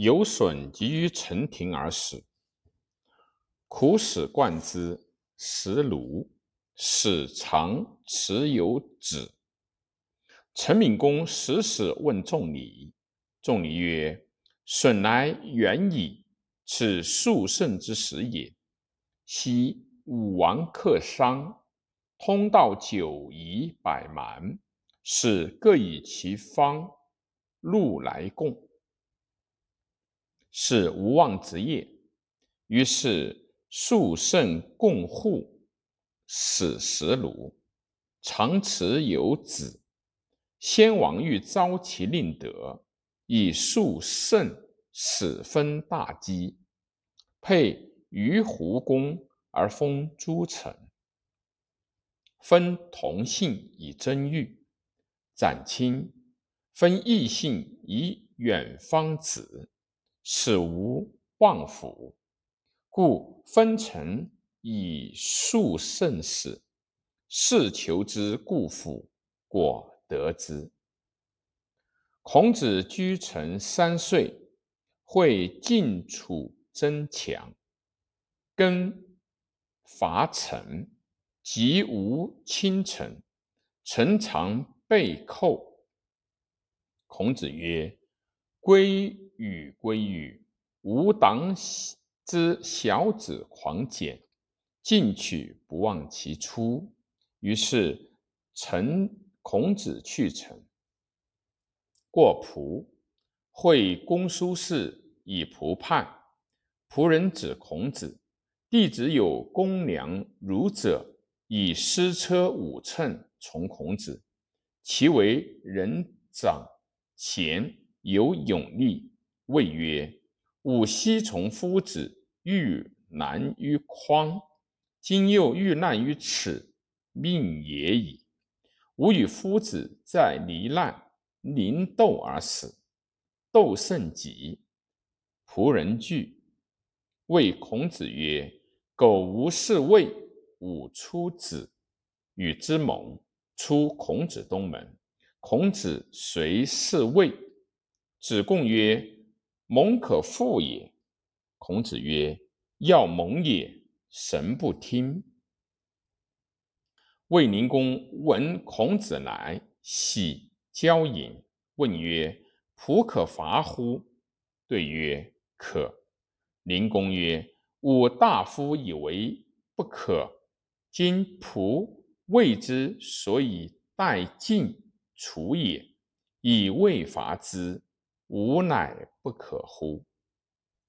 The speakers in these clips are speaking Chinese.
有损及于陈庭而死。苦使贯之，食庐，使长持有止。陈敏公时时问仲尼，仲尼曰：“损来远矣，此数胜之时也。昔武王克商，通道九夷百蛮，使各以其方路来贡，是无妄之业。于是。”数胜共护，使食庐，常持有子。先王欲招其令德，以数胜使分大畿，配于胡公而封诸臣，分同姓以争欲，斩亲，分异姓以远方子，使无忘府。故分臣以数胜使，事求之故府，果得之。孔子居城三岁，会晋楚争强，更伐陈，及无侵臣，臣常被寇。孔子曰：“归与归与，吾党。”知小子狂简，进取不忘其初。于是陈孔子去陈，过蒲，会公叔氏以蒲叛。仆人指孔子，弟子有公良儒者，以私车五乘从孔子。其为人长贤，有勇力。谓曰：“吾昔从夫子。”遇难于匡，今又遇难于此，命也已。吾与夫子在离难，临斗而死，斗甚急，仆人惧，谓孔子曰：“苟无是谓，吾出子与之盟，出孔子东门。孔子随是谓。子贡曰：“盟可复也。”孔子曰：“要盟也，神不听。”卫灵公闻孔子来，喜交饮，问曰：“仆可伐乎？”对曰：“可。”灵公曰：“吾大夫以为不可，今仆谓之，所以待晋楚也，以未伐之，吾乃不可乎？”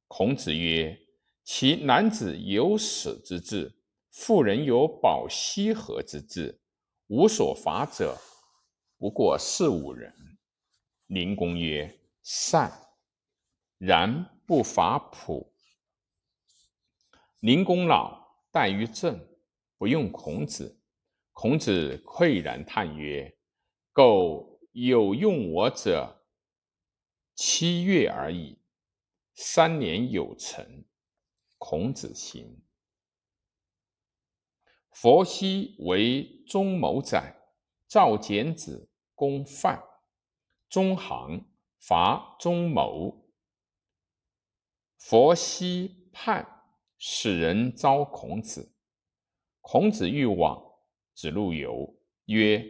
孔子曰：“其男子有死之志，妇人有保羲和之志，无所伐者，不过四五人。”灵公曰：“善。”然不伐朴。灵公老，待于政，不用孔子。孔子喟然叹曰：“苟有用我者，七月而已。”三年有成。孔子行。佛羲为中谋宰，赵简子攻范，中行伐中谋。佛羲叛，使人招孔子。孔子欲往，子路游曰：“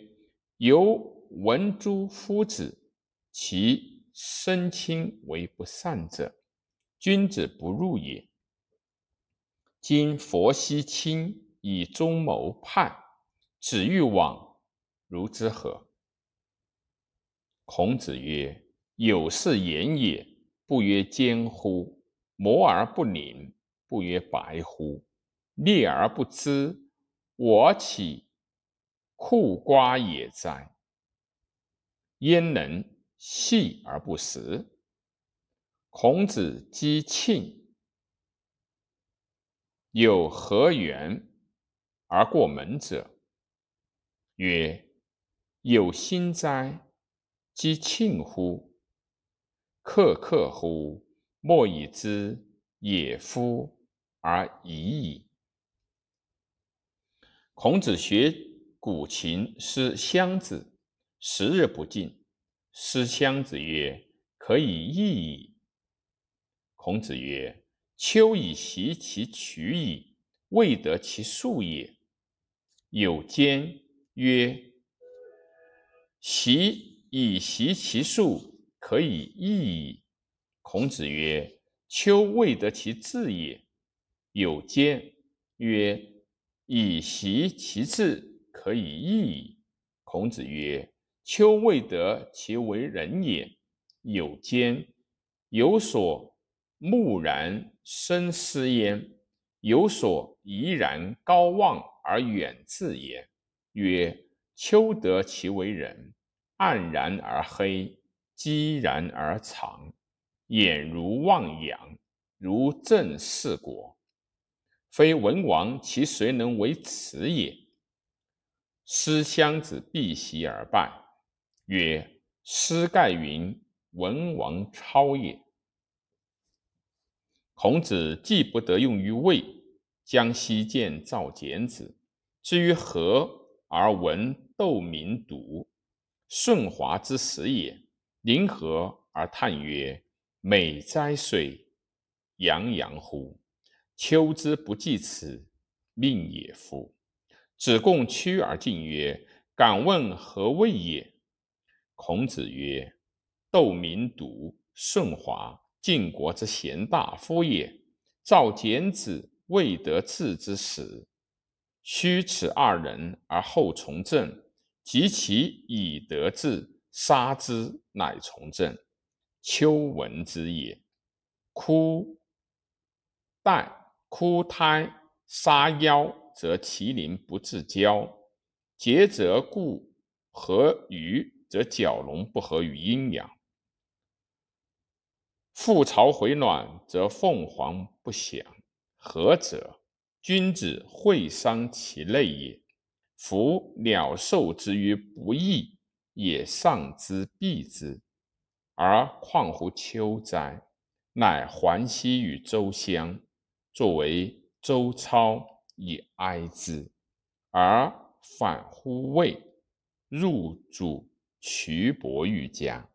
由闻诸夫子，其身亲为不善者。”君子不入也。今佛羲亲以中谋叛，子欲往，如之何？孔子曰：“有是言也，不曰奸乎？磨而不灵，不曰白乎？猎而不知，我岂库瓜也哉？焉能细而不实？”孔子击磬，有何缘而过门者？曰：有心哉！击磬乎？克克乎？莫以知也夫而已矣。孔子学古琴，诗襄子，十日不进。诗襄子曰：可以易矣。孔子曰：“秋以习其曲矣，未得其数也。”有间曰：“习以习其数，可以易矣。”孔子曰：“秋未得其志也。”有间曰：“以习其志，可以易矣。”孔子曰：“秋未得其为人也。”有间有所木然深思焉，有所怡然高望而远志焉。曰：秋得其为人，黯然而黑，积然而长，俨如望洋，如正视国。非文王，其谁能为此也？师襄子避席而拜，曰：师盖云。文王超也。孔子既不得用于魏，将西见赵简子。至于何而闻窦民笃，舜华之始也。临河而叹曰：“美哉水，洋洋乎！秋之不计此，命也夫！”子贡趋而进曰：“敢问何谓也？”孔子曰。窦民笃、舜华，晋国之贤大夫也。赵简子未得志之时，须此二人而后从政。及其以得志，杀之，乃从政。丘闻之也。枯代枯胎杀夭，则其鳞不自交；节则固合鱼，则蛟龙不合于阴阳。覆巢回卵，则凤凰不祥。何者？君子会伤其类也。夫鸟兽之于不义，也上之避之，而况乎秋哉？乃还息于周襄，作为周操以哀之，而反乎魏，入主徐伯玉家。